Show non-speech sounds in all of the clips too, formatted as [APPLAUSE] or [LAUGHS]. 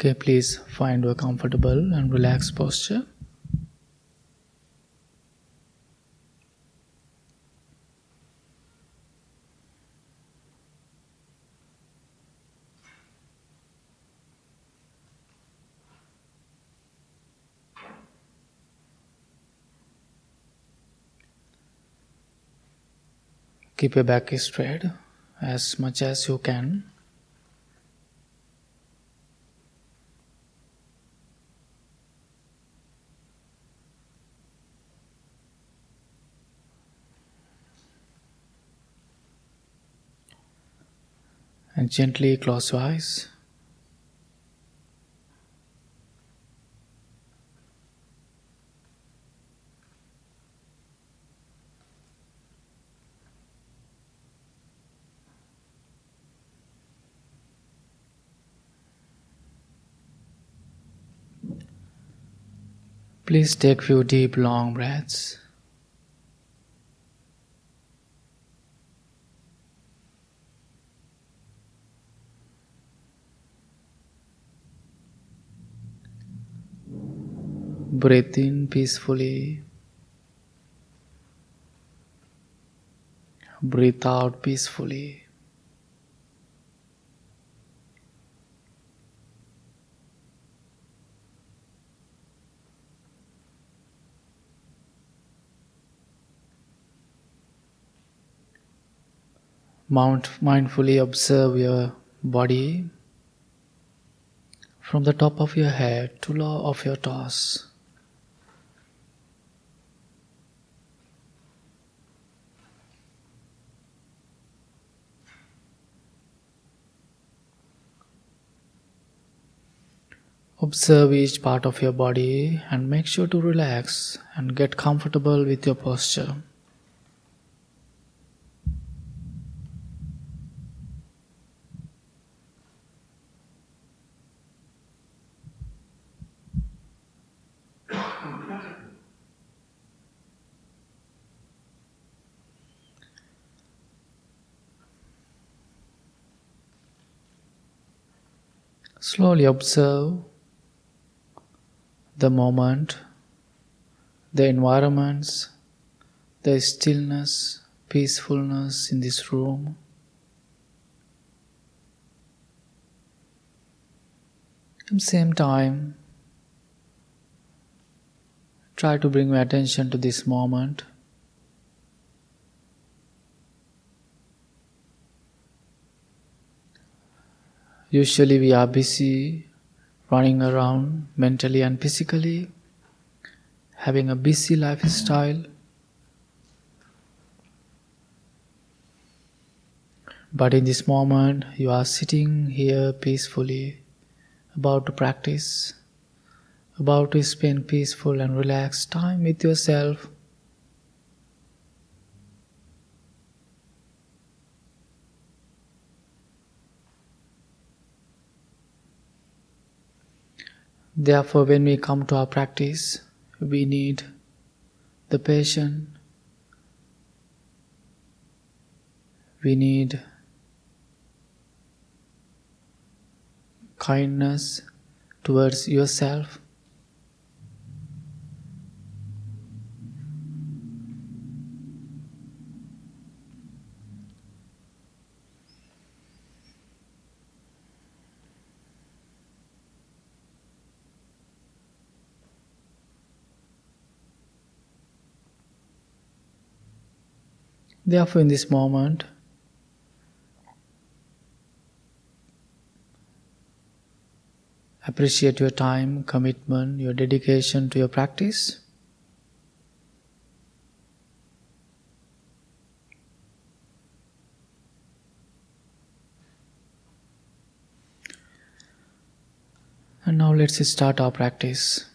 Okay, please find a comfortable and relaxed posture. Keep your back straight as much as you can. Gently close your eyes. Please take few deep long breaths. Breathe in peacefully. Breathe out peacefully. Mount mindfully observe your body from the top of your head to low of your toes. Observe each part of your body and make sure to relax and get comfortable with your posture. Slowly observe the moment, the environments, the stillness, peacefulness in this room. At the same time, try to bring my attention to this moment. Usually, we are busy running around mentally and physically, having a busy lifestyle. But in this moment, you are sitting here peacefully, about to practice, about to spend peaceful and relaxed time with yourself. Therefore, when we come to our practice, we need the patience, we need kindness towards yourself. Therefore, in this moment, appreciate your time, commitment, your dedication to your practice. And now let's start our practice.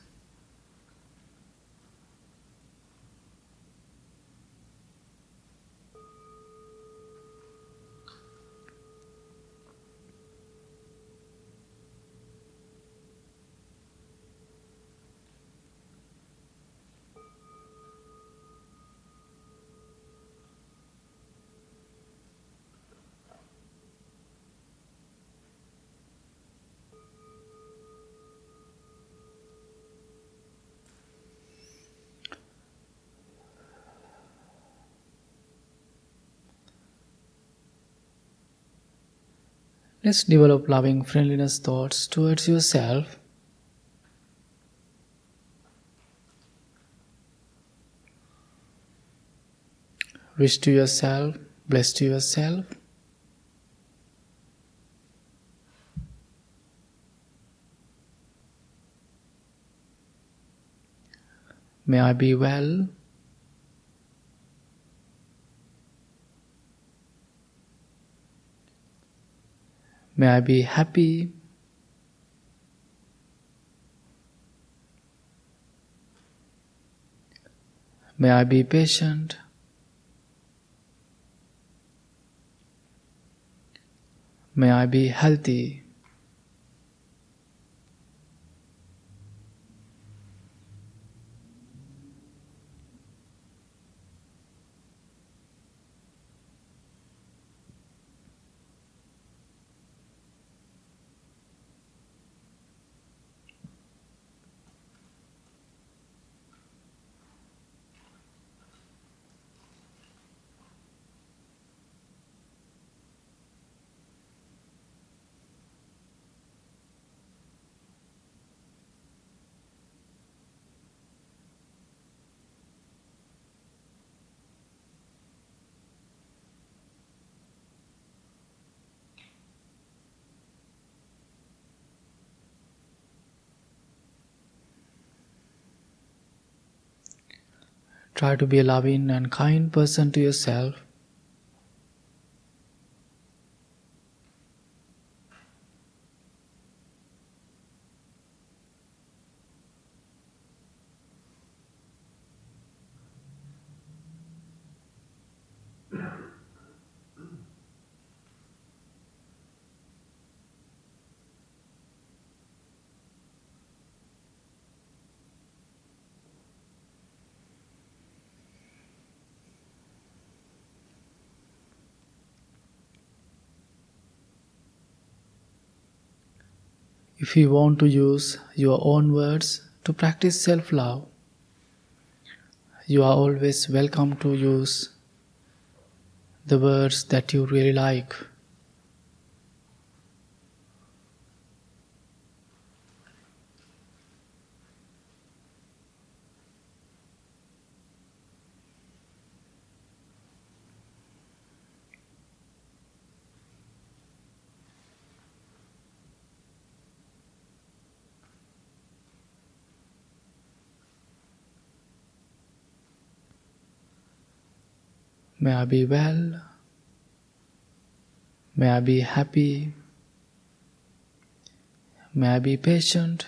Let's develop loving friendliness thoughts towards yourself. Wish to yourself, bless to yourself. May I be well. May I be happy. May I be patient. May I be healthy. Try to be a loving and kind person to yourself. If you want to use your own words to practice self love, you are always welcome to use the words that you really like. May I be well. May I be happy. May I be patient.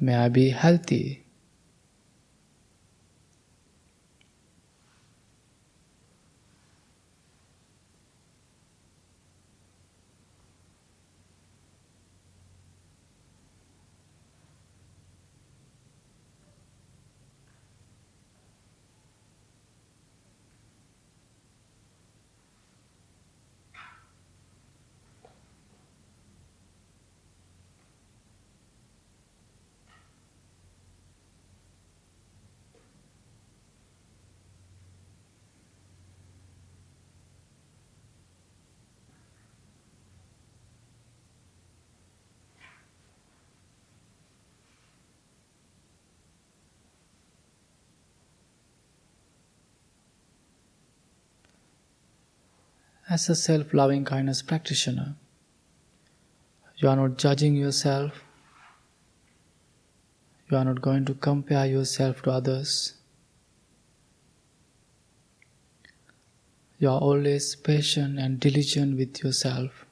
May I be healthy. As a self loving kindness practitioner, you are not judging yourself, you are not going to compare yourself to others. You are always patient and diligent with yourself.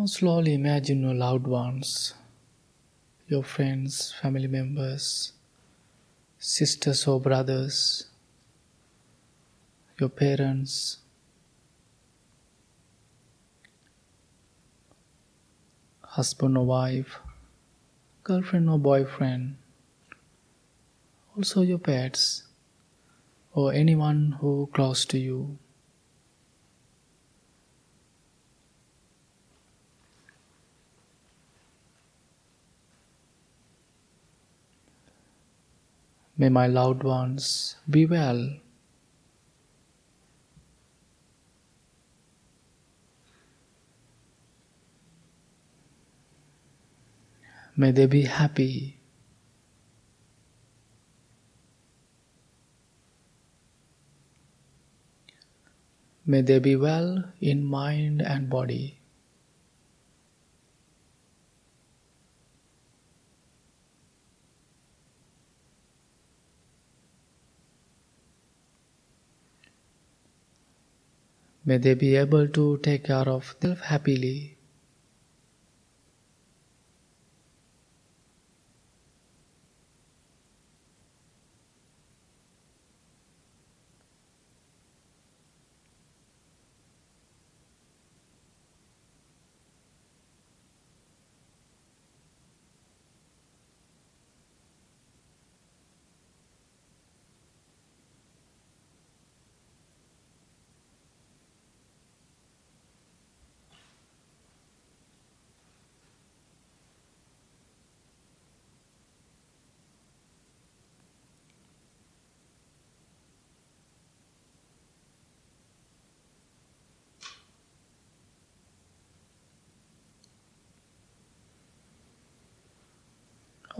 Now slowly imagine your loved ones, your friends, family members, sisters or brothers, your parents, husband or wife, girlfriend or boyfriend, also your pets, or anyone who close to you. May my loved ones be well. May they be happy. May they be well in mind and body. May they be able to take care of themselves happily.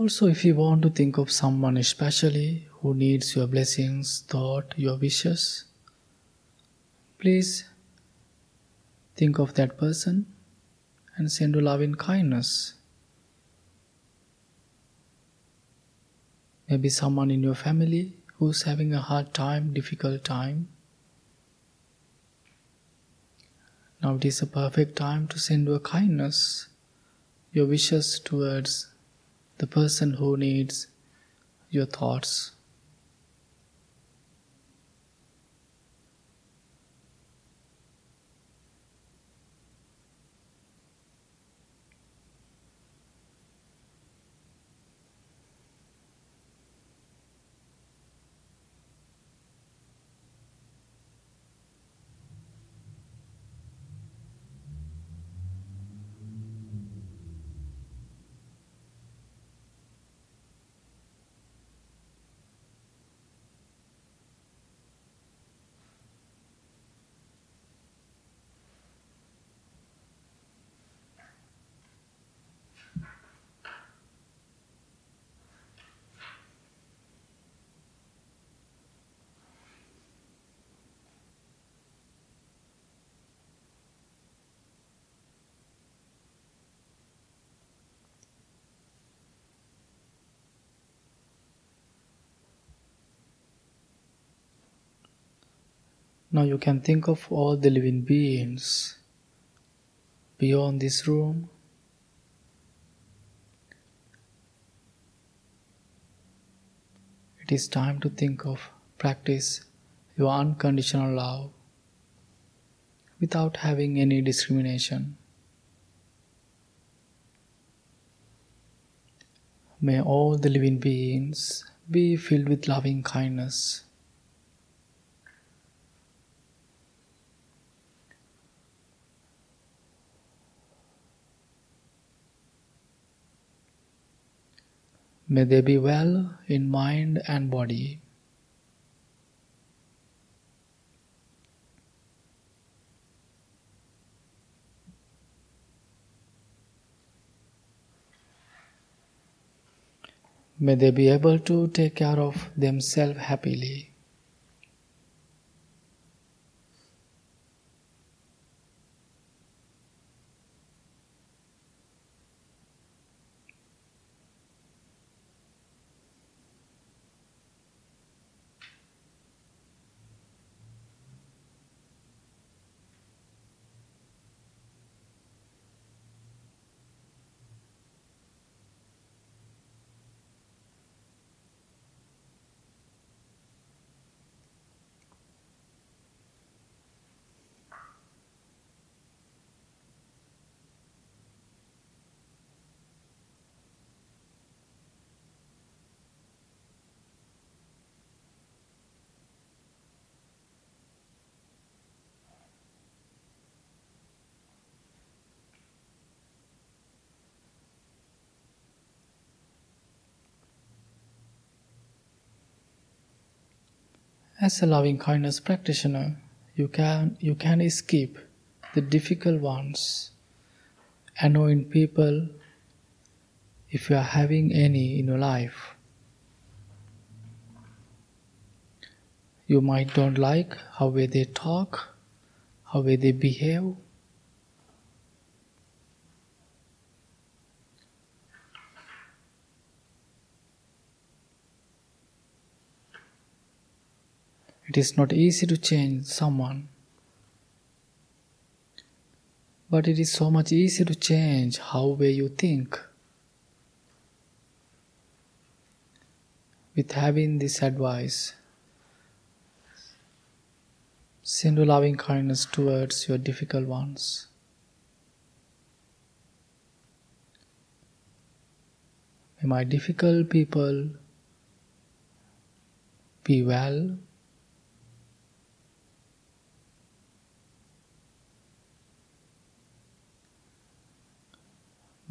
Also, if you want to think of someone especially who needs your blessings, thought, your wishes, please think of that person and send love in kindness. Maybe someone in your family who's having a hard time, difficult time. Now it is a perfect time to send your kindness, your wishes towards the person who needs your thoughts. Now you can think of all the living beings beyond this room. It is time to think of practice your unconditional love without having any discrimination. May all the living beings be filled with loving kindness. May they be well in mind and body. May they be able to take care of themselves happily. As a loving kindness practitioner, you can you can escape the difficult ones, annoying people if you are having any in your life. You might don't like how way they talk, how way they behave. It is not easy to change someone. But it is so much easier to change how way you think. With having this advice, send loving kindness towards your difficult ones. May my difficult people be well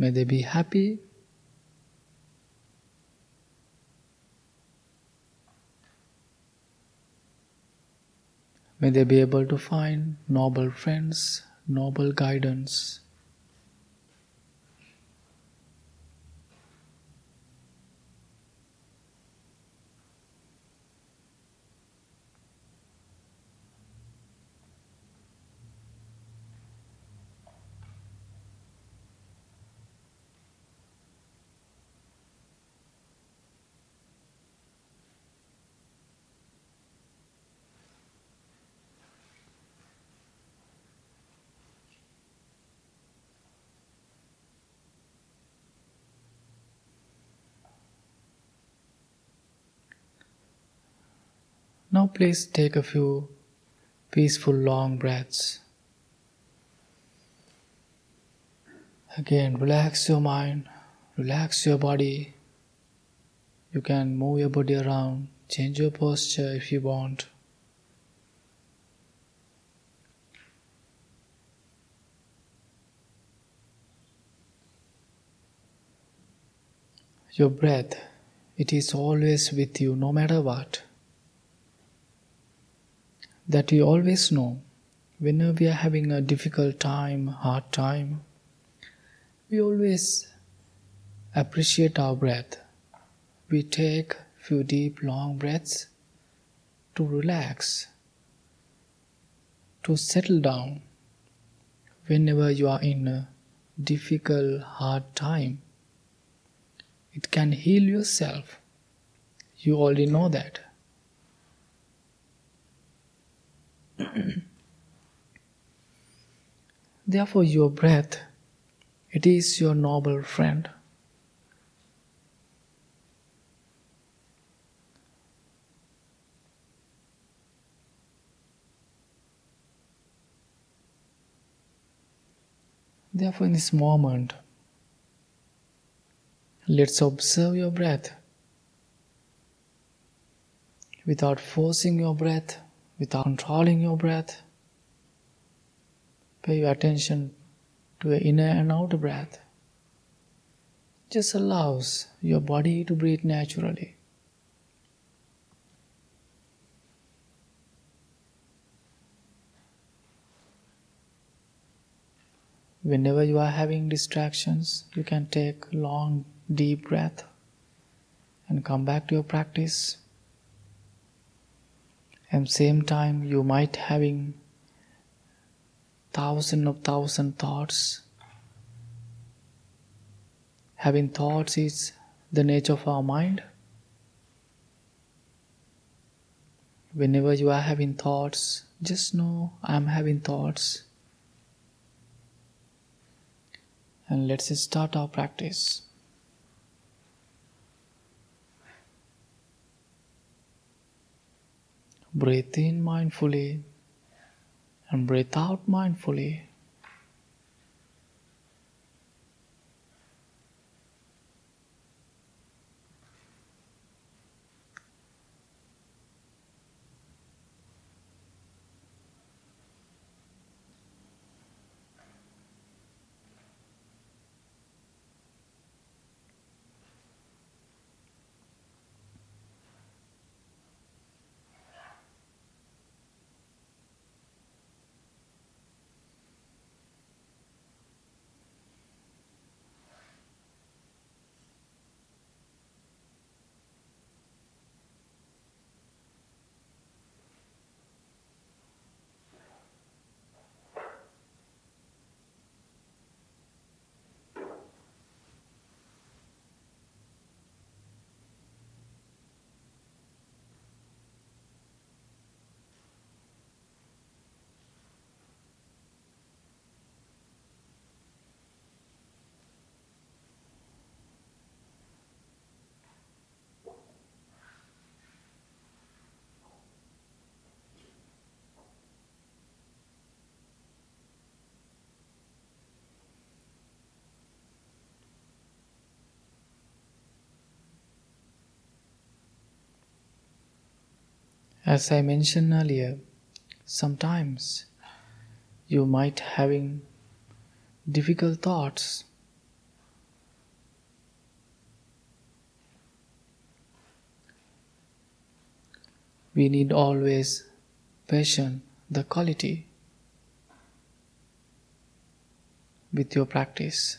May they be happy. May they be able to find noble friends, noble guidance. Now, please take a few peaceful long breaths. Again, relax your mind, relax your body. You can move your body around, change your posture if you want. Your breath, it is always with you no matter what that we always know whenever we are having a difficult time, hard time, we always appreciate our breath. We take few deep long breaths to relax, to settle down whenever you are in a difficult, hard time. It can heal yourself. You already know that. [CLEARS THROAT] Therefore, your breath, it is your noble friend. Therefore, in this moment, let's observe your breath without forcing your breath without controlling your breath. Pay your attention to your inner and outer breath. Just allows your body to breathe naturally. Whenever you are having distractions, you can take long, deep breath and come back to your practice and same time you might having thousand of thousand thoughts. Having thoughts is the nature of our mind. Whenever you are having thoughts just know i am having thoughts. And let's start our practice Breathe in mindfully and breathe out mindfully. As I mentioned earlier, sometimes you might having difficult thoughts. We need always passion, the quality with your practice.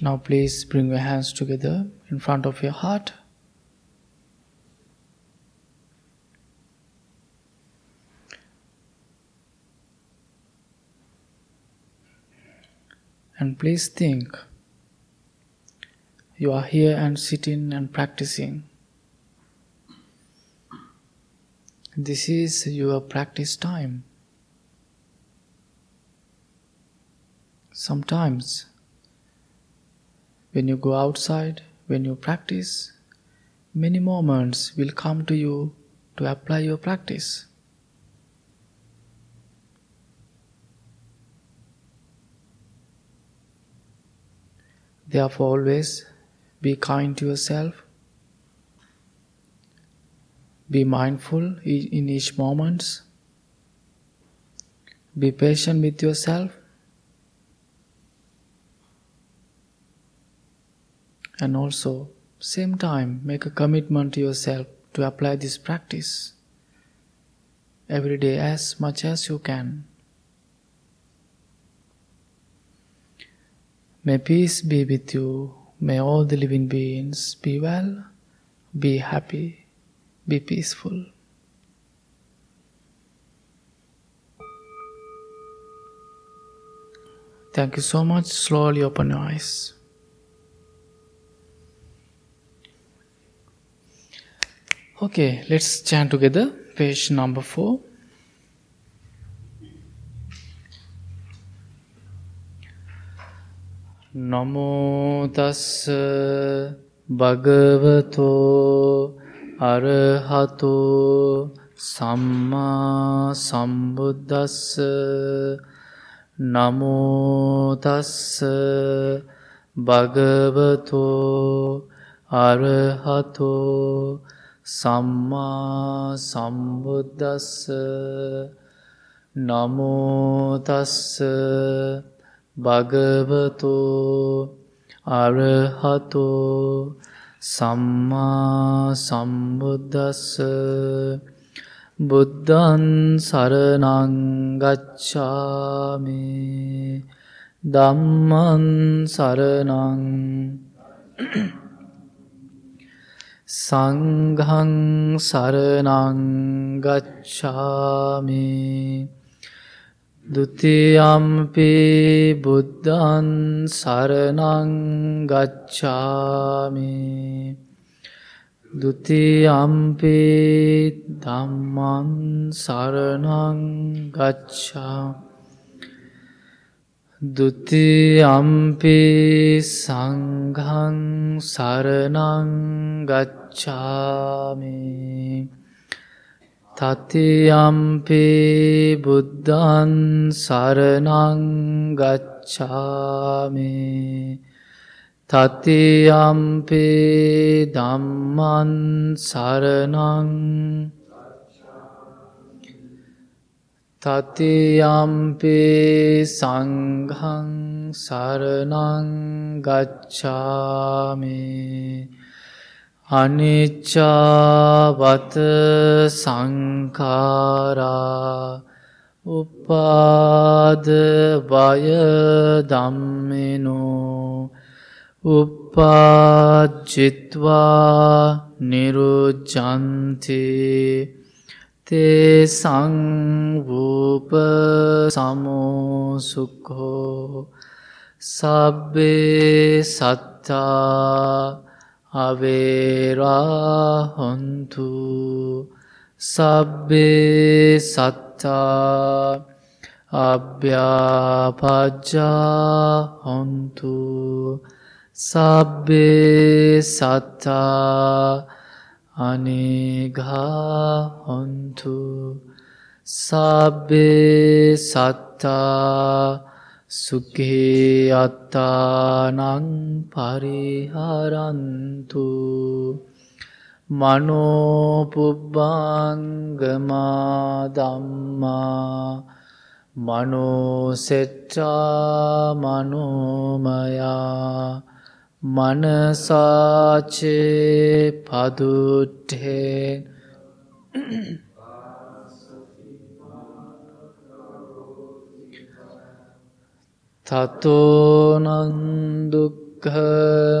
Now, please bring your hands together in front of your heart. And please think you are here and sitting and practicing. This is your practice time. Sometimes when you go outside, when you practice, many moments will come to you to apply your practice. Therefore, always be kind to yourself. Be mindful in each moment. Be patient with yourself. And also same time make a commitment to yourself to apply this practice every day as much as you can may peace be with you may all the living beings be well be happy be peaceful Thank you so much. Slowly open your eyes. Okay, let's chant together. Page number four. නමෝ තස්ස භගවතෝ අරහතෝ සම්මා සම්බුද්දස්ස නමෝ තස්ස භගවතෝ අරහතෝ සම්මා සම්බුද්දස්ස නමෝතස්ස භගවතු අරහතෝ සම්මා සම්බුද්දස්ස බුද්ධන් සරනංගච්ඡාමි දම්මන් සරනං සංඝං සරණං ගච්ඡාමි. ဒ ුතියම්පි බුද්ධං සරණං ගච්ඡාමි. ဒ ුතියම්පි ධම්මං සරණං ගච්ඡාමි. දුති අම්පි සංඝං සරණං ගච්ඡාමි තති අම්පි බුද්ධන් සරණං ගච්ඡාමි තති අම්පි ධම්මන් සරණං තතියම්පේ සංඝං සරණං ගච්ඡාමි අනිච්චවත සංඛාරා උපාද වය ධම්මිනෝ උපාජිත්වා නිරුජ්ජන්ති තේ සංවූප සමෝසුක්හෝ සබ්බේ සත්තා අවේරාහොන්තු සබ්බේ සත්තා අභ්‍යාපජ්ජා හොන්තු සබ්බේ සත්තා අනේඝා හොන්තු සබ්බේ සත්තා සුඛේ අත්තානං පරිහරන්තු මනෝ පුබ්බංගමා ධම්මා මනෝ සෙට්ටා මනෝමයා මනසාචේ පදුට්ටේ තතෝනන්දුක්හ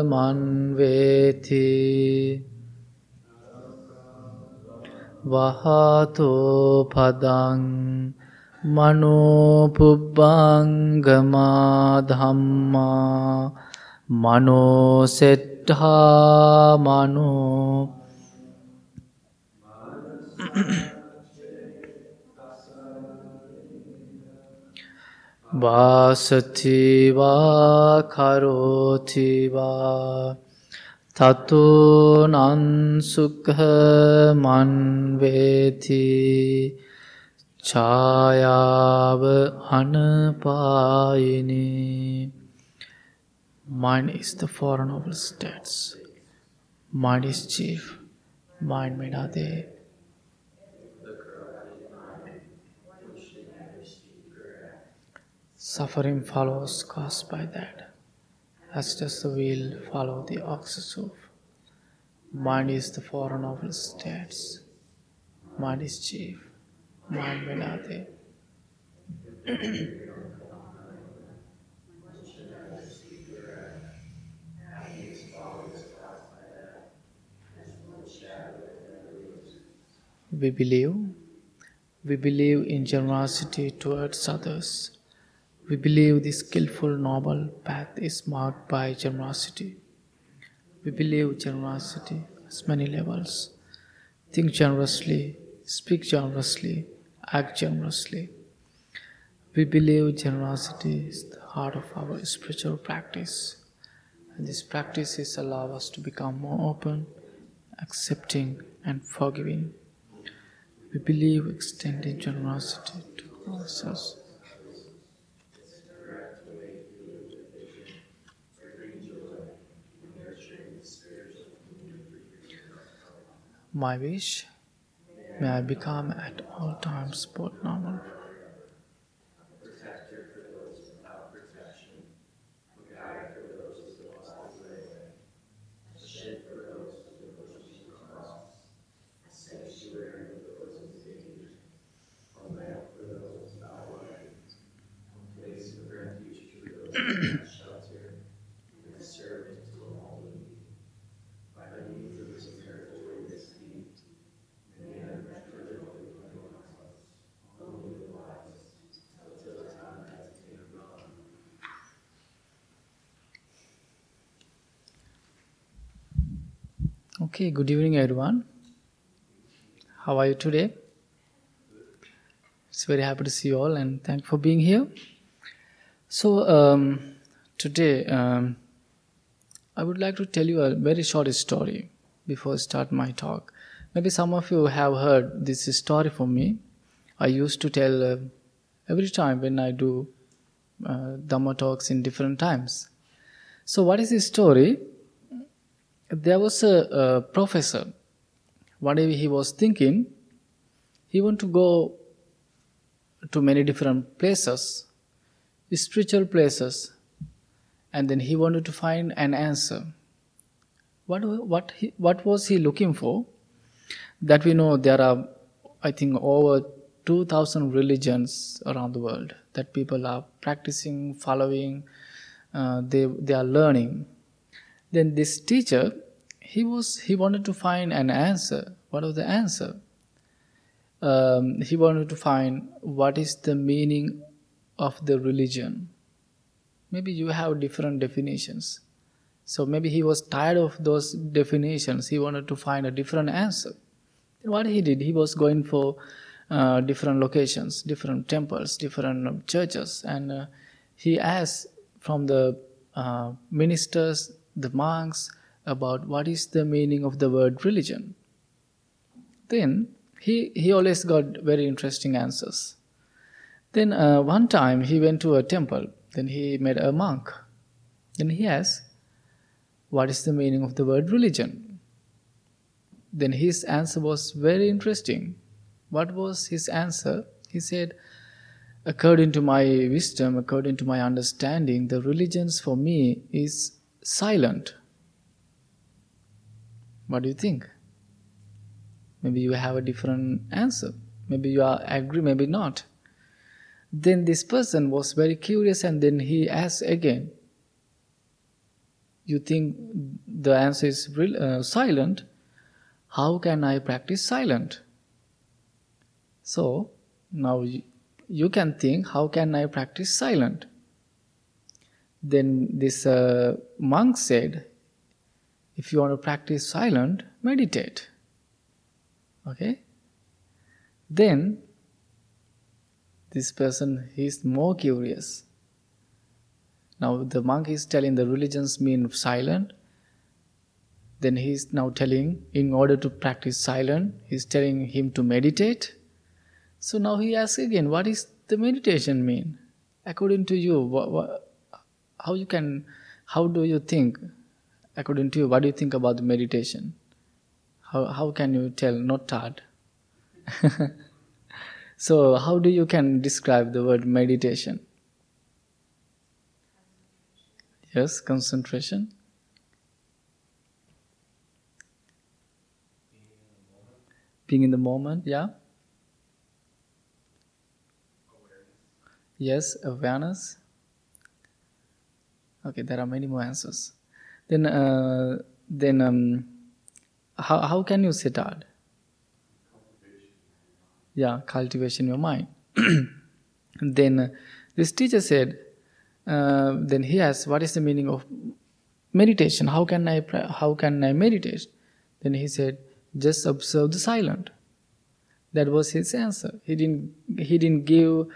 මන්වේති වහතෝ පදං මනෝපුබ්බංගමා ධම්මා මනෝසෙට්හා මනෝ වාසතිවා කරෝතිවා තතුනන්සුකහ මන්වේති ඡායාව අනපායිනී Mind is the four noble states. Mind is chief. Mind Minade. Suffering follows caused by that. As does the wheel follow the ox's of. Mind is the four noble states. Mind is chief. Mind Minade. [CLEARS THROAT] we believe. We believe in generosity towards others. We believe the skillful, noble path is marked by generosity. We believe generosity has many levels. Think generously, speak generously, act generously. We believe generosity is the heart of our spiritual practice. And these practices allow us to become more open, accepting, and forgiving. We believe extending generosity to ourselves. My wish may I become at all times both normal Okay, good evening, everyone. How are you today? It's very happy to see you all and thank you for being here. So, um, today um, I would like to tell you a very short story before I start my talk. Maybe some of you have heard this story from me. I used to tell uh, every time when I do uh, Dhamma talks in different times. So, what is the story? There was a, a professor. Whatever he was thinking, he wanted to go to many different places, spiritual places, and then he wanted to find an answer. What, what, he, what was he looking for? That we know there are, I think, over 2000 religions around the world that people are practicing, following, uh, they, they are learning. Then this teacher, he was he wanted to find an answer. What was the answer? Um, he wanted to find what is the meaning of the religion. Maybe you have different definitions. So maybe he was tired of those definitions. He wanted to find a different answer. Then what he did, he was going for uh, different locations, different temples, different churches, and uh, he asked from the uh, ministers, the monks, about what is the meaning of the word religion. Then he, he always got very interesting answers. Then uh, one time he went to a temple, then he met a monk. Then he asked, What is the meaning of the word religion? Then his answer was very interesting. What was his answer? He said, According to my wisdom, according to my understanding, the religions for me is silent. What do you think? Maybe you have a different answer. Maybe you are agree, maybe not. Then this person was very curious and then he asked again, You think the answer is uh, silent? How can I practice silent? So now you, you can think, How can I practice silent? Then this uh, monk said, If you want to practice silent, meditate. Okay? Then this person is more curious. Now the monk is telling the religions mean silent. Then he is now telling, in order to practice silent, he's telling him to meditate. So now he asks again, what is the meditation mean? According to you, what, what, how you can, how do you think? According to you, what do you think about meditation? How, how can you tell not tired? [LAUGHS] so how do you can describe the word meditation? Yes, concentration. Being in the moment, yeah. Yes, awareness. Okay, there are many more answers. Then, uh, then um, how, how can you sit out? Yeah, cultivation your mind. [CLEARS THROAT] then uh, this teacher said, uh, then he asked, what is the meaning of meditation? How can I how can I meditate? Then he said, just observe the silent. That was his answer. He didn't he didn't give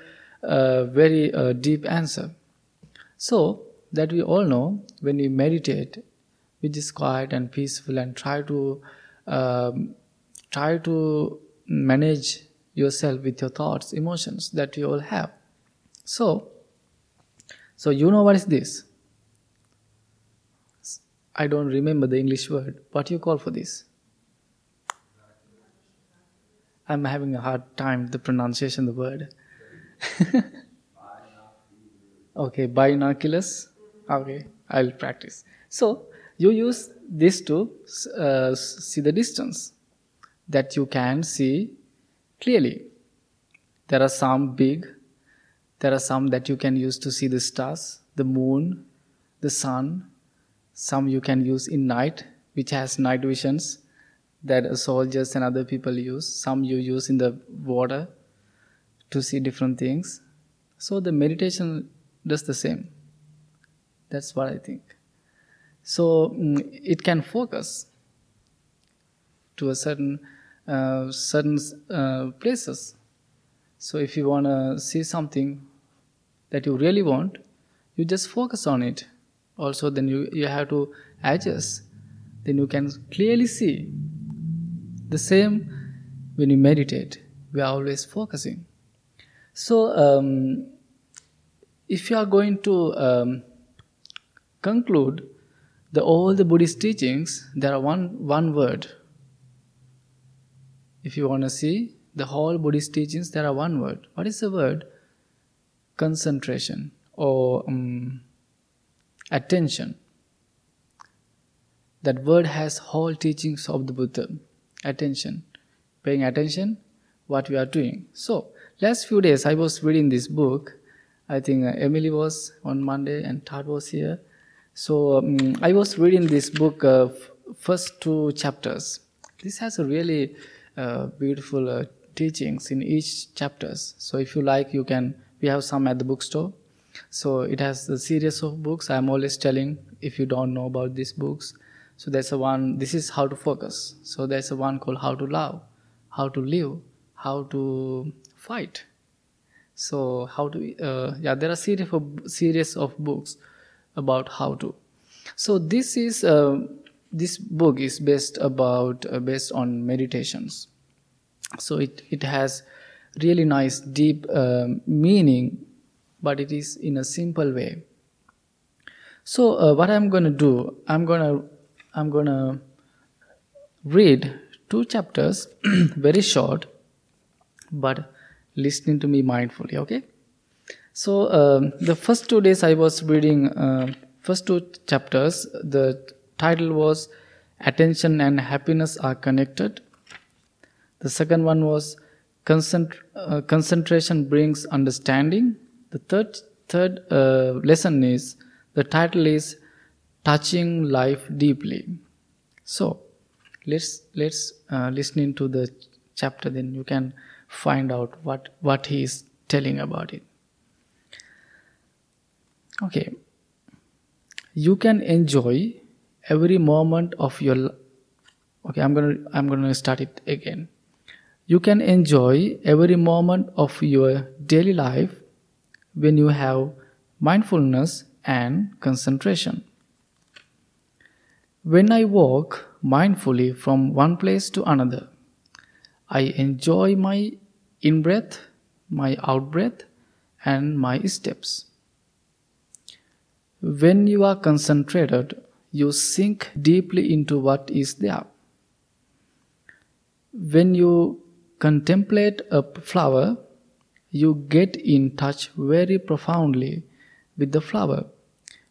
a very uh, deep answer. So that we all know, when we meditate, which is quiet and peaceful and try to um, try to manage yourself with your thoughts emotions that you all have. So so you know what is this? I don't remember the english word. What you call for this? I'm having a hard time the pronunciation the word. [LAUGHS] Okay binoculars okay i'll practice so you use this to uh, see the distance that you can see clearly. There are some big, there are some that you can use to see the stars, the moon, the sun. Some you can use in night, which has night visions that soldiers and other people use. Some you use in the water to see different things. So the meditation does the same. That's what I think. So mm, it can focus to a certain uh, certain uh, places. So if you want to see something that you really want, you just focus on it also then you, you have to adjust then you can clearly see the same when you meditate we are always focusing so um, if you are going to um, conclude the all the buddhist teachings there are one one word if you want to see the whole buddhist teachings there are one word what is the word concentration or um, attention. That word has whole teachings of the Buddha. Attention. Paying attention what we are doing. So, last few days I was reading this book. I think uh, Emily was on Monday and Todd was here. So um, I was reading this book, uh, first two chapters. This has a really uh, beautiful uh, teachings in each chapters. So if you like, you can. We have some at the bookstore. So it has a series of books. I'm always telling if you don't know about these books. So there's a one. This is how to focus. So there's a one called how to love, how to live, how to fight. So how to uh, yeah there are series of series of books about how to. So this is uh, this book is based about uh, based on meditations. So it it has really nice deep uh, meaning but it is in a simple way. So uh, what I'm to do, I'm to I'm to read two chapters, [CLEARS THROAT] very short, but listening to me mindfully. Okay. So um, the first two days I was reading uh, first two chapters. The title was "Attention and Happiness Are Connected." The second one was Concent- uh, "Concentration Brings Understanding." The third third uh, lesson is the title is touching life deeply. So let's let's uh, listen into the chapter. Then you can find out what what he is telling about it. Okay, you can enjoy every moment of your. Okay, I'm gonna I'm gonna start it again. You can enjoy every moment of your daily life when you have mindfulness and concentration. When I walk mindfully from one place to another, I enjoy my in breath, my out breath, and my steps. When you are concentrated, you sink deeply into what is there. When you contemplate a flower, you get in touch very profoundly with the flower,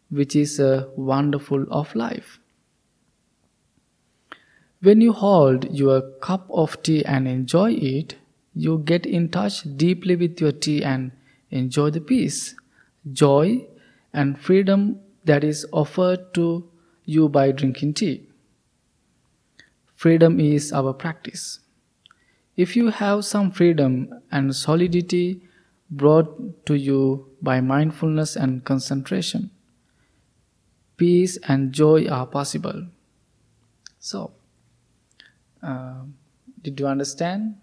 which is a wonderful of life. When you hold your cup of tea and enjoy it, you get in touch deeply with your tea and enjoy the peace, joy, and freedom that is offered to you by drinking tea. Freedom is our practice. If you have some freedom and solidity brought to you by mindfulness and concentration, peace and joy are possible. So, uh, did you understand?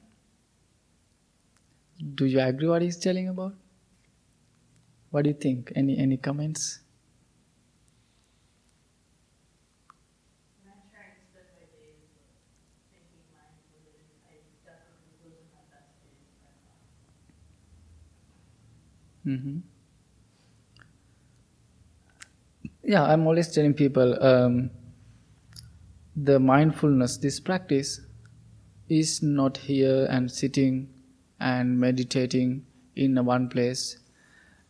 Do you agree what he's telling about? What do you think? Any any comments? Mm-hmm. Yeah, I'm always telling people um, the mindfulness, this practice, is not here and sitting and meditating in one place.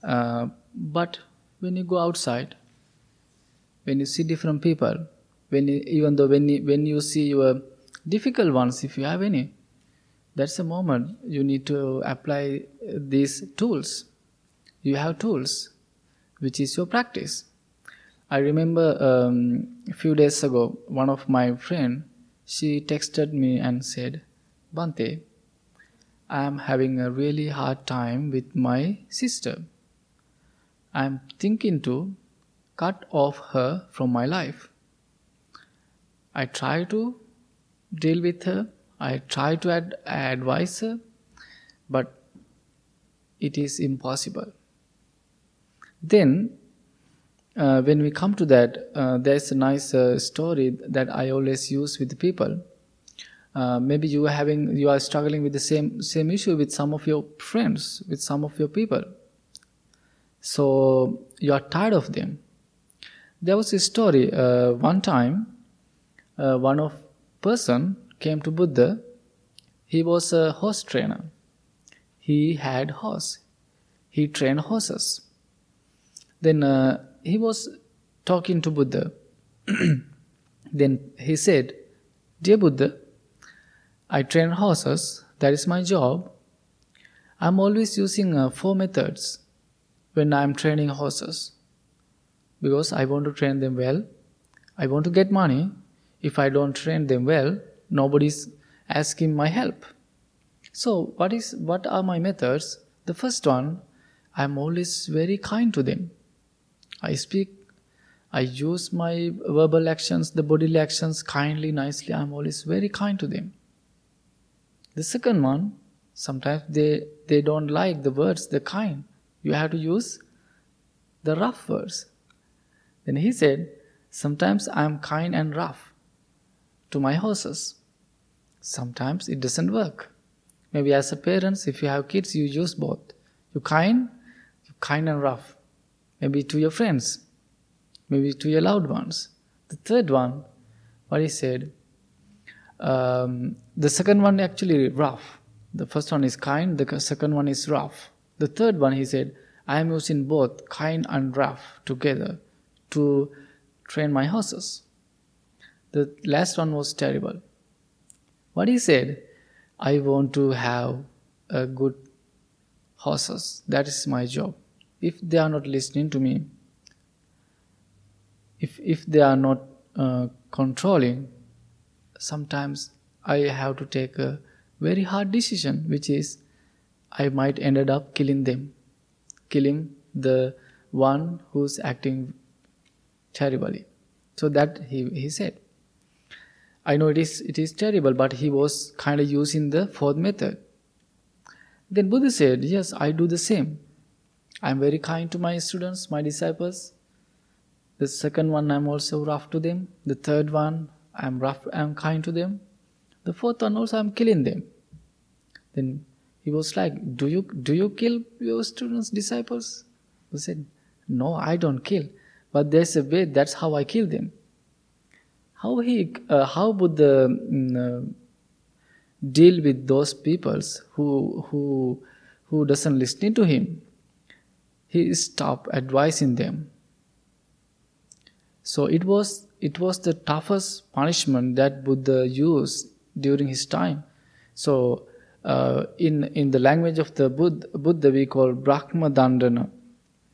Uh, but when you go outside, when you see different people, when you, even though when you, when you see your difficult ones, if you have any, that's a moment you need to apply these tools you have tools, which is your practice. I remember um, a few days ago, one of my friend, she texted me and said, Bhante, I am having a really hard time with my sister. I am thinking to cut off her from my life. I try to deal with her, I try to ad- advise her, but it is impossible. Then uh, when we come to that, uh, there's a nice uh, story that I always use with people. Uh, maybe you are having, you are struggling with the same same issue with some of your friends, with some of your people. So you are tired of them. There was a story. Uh, one time, uh, one of person came to Buddha. He was a horse trainer. He had horse. He trained horses. Then he was talking to Buddha. [CLEARS THROAT] then he said, Dear Buddha, I train horses, that is my job. I'm always using uh, four methods when I'm training horses because I want to train them well. I want to get money. If I don't train them well, nobody's asking my help. So, what is what are my methods? The first one, I'm always very kind to them. I speak, I use my verbal actions, the bodily actions kindly, nicely. I'm always very kind to them. The second one, sometimes they, they don't like the words, the kind. You have to use the rough words. Then he said, Sometimes I'm kind and rough to my horses. Sometimes it doesn't work. Maybe as a parents, if you have kids, you use both. You kind, you kind and rough maybe to your friends, maybe to your loved ones. The third one, what he said, um, the second one actually rough. The first one is kind, the second one is rough. The third one, he said, I am using both kind and rough together to train my horses. The last one was terrible. What he said, I want to have a good horses. That is my job if they are not listening to me, if, if they are not uh, controlling, sometimes I have to take a very hard decision, which is I might ended up killing them, killing the one who's acting terribly. So that he, he said. I know it is it is terrible, but he was kind of using the fourth method. Then Buddha said, Yes, I do the same. I'm very kind to my students, my disciples. The second one, I'm also rough to them. The third one, I'm rough, I'm kind to them. The fourth one, also, I'm killing them. Then he was like, "Do you do you kill your students, disciples?" He said, "No, I don't kill, but there's a way. That's how I kill them." How he, uh, how the mm, uh, deal with those peoples who who who doesn't listen to him? he stopped advising them. So it was it was the toughest punishment that Buddha used during his time. So uh, in in the language of the Buddha, Buddha we call Brahma Dandana.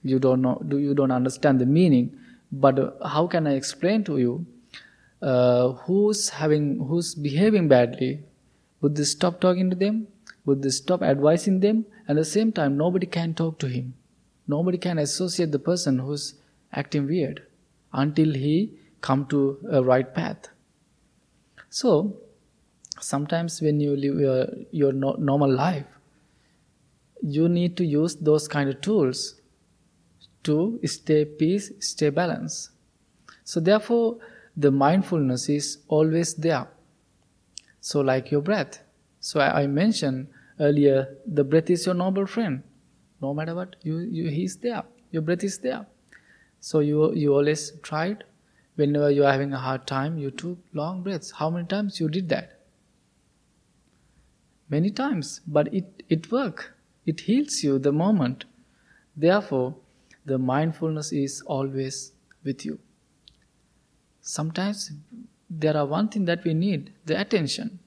You don't know, do you don't understand the meaning, but how can I explain to you? Uh, who's having who's behaving badly? Buddha stop talking to them. Buddha stop advising them. At the same time, nobody can talk to him. Nobody can associate the person who's acting weird until he come to a right path. So sometimes when you live your, your no, normal life, you need to use those kind of tools to stay peace, stay balance. So therefore, the mindfulness is always there. So like your breath. So I, I mentioned earlier, the breath is your noble friend no matter what you, you he's there your breath is there so you you always tried whenever you are having a hard time you took long breaths how many times you did that many times but it it work. It heals you the moment. Therefore the mindfulness is always with you. Sometimes there are one thing that we need the attention.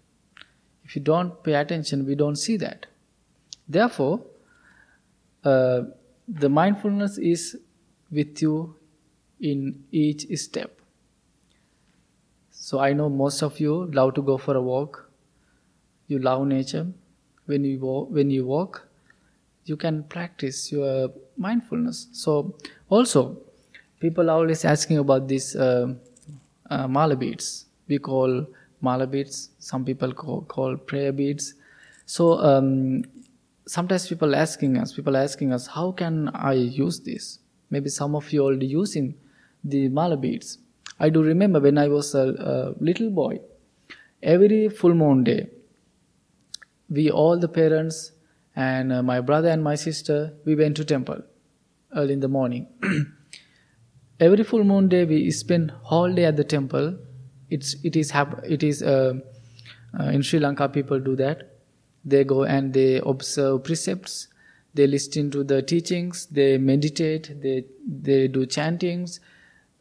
If you don't pay attention we don't see that. Therefore uh, the mindfulness is with you in each step. So I know most of you love to go for a walk. You love nature. When you walk, when you walk, you can practice your mindfulness. So also, people are always asking about these uh, uh, mala beads. We call mala beads. Some people call, call prayer beads. So um, sometimes people asking us, people asking us, how can I use this? Maybe some of you already using the mala beads. I do remember when I was a, a little boy, every full moon day, we all the parents and uh, my brother and my sister we went to temple early in the morning. [CLEARS THROAT] every full moon day we spend whole day at the temple. It's it is hap- it is uh, uh, in Sri Lanka people do that. They go and they observe precepts. They listen to the teachings. They meditate. They they do chantings.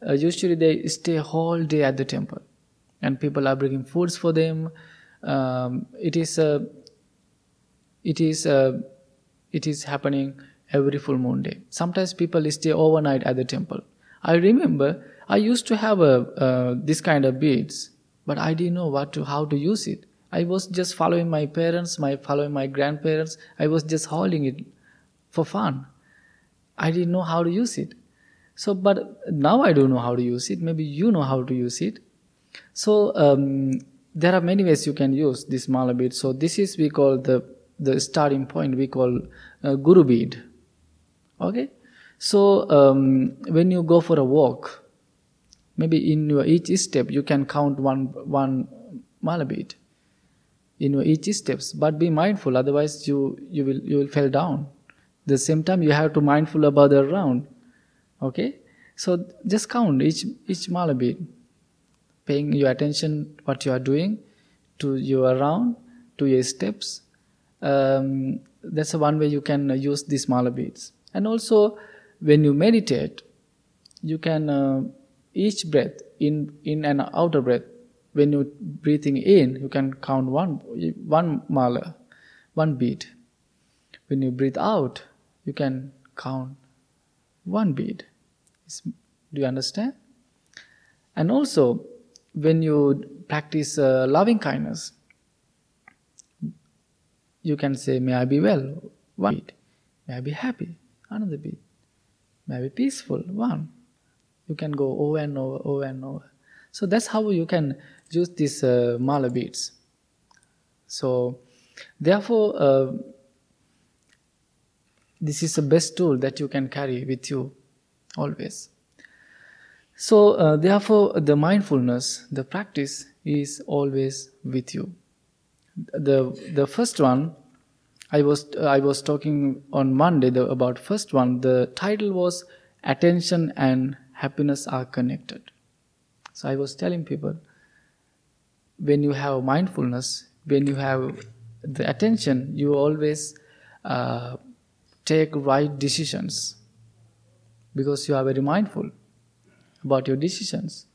Uh, usually they stay whole day at the temple, and people are bringing foods for them. Um, it is a it is uh, it is happening every full moon day. Sometimes people stay overnight at the temple. I remember I used to have a uh, this kind of beads, but I didn't know what to how to use it. I was just following my parents, my following my grandparents. I was just holding it for fun. I didn't know how to use it. So, but now I don't know how to use it. Maybe you know how to use it. So um, there are many ways you can use this mala bead. So this is we call the the starting point we call uh, guru bead okay? So um, when you go for a walk maybe in your each step you can count one one mala bead in your each steps. But be mindful otherwise you you will you will fall down. The same time you have to mindful about the round. Okay? So just count each each mala bead. Paying your attention what you are doing to your round to your steps um, that's one way you can use these mala beads. And also when you meditate you can uh, each breath in in and outer breath when you're breathing in you can count one one mala one bead. When you breathe out you can count one bead. Do you understand? And also when you practice uh, loving kindness you can say, May I be well, one beat. May I be happy, another beat. May I be peaceful, one. You can go over and over, over and over. So that's how you can use these uh, mala beads. So, therefore, uh, this is the best tool that you can carry with you always. So, uh, therefore, the mindfulness, the practice is always with you the the first one I was I was talking on Monday the, about first one. The title was attention and happiness are connected. So I was telling people when you have mindfulness, when you have the attention, you always uh, take right decisions because you are very mindful about your decisions.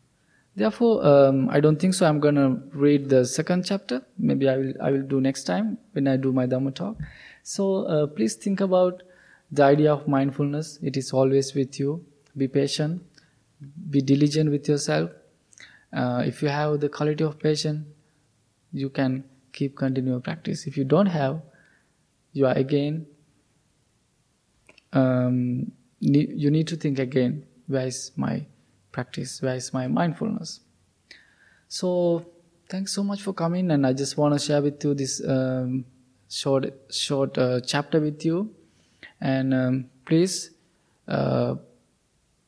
Therefore, um, I don't think so. I'm gonna read the second chapter. Maybe I will. I will do next time when I do my Dhamma talk. So uh, please think about the idea of mindfulness. It is always with you. Be patient. Be diligent with yourself. Uh, if you have the quality of patience, you can keep continue practice. If you don't have, you are again. Um, you need to think again. Where is my practice where is my mindfulness. So thanks so much for coming and i just want to share with you this um, short short uh, chapter with you. And um, please uh,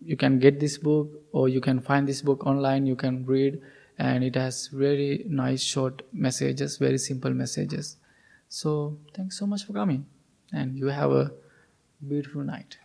you can get this book or you can find this book online you can read. And it has very nice short messages very simple messages. So thanks so much for coming. And you have a beautiful night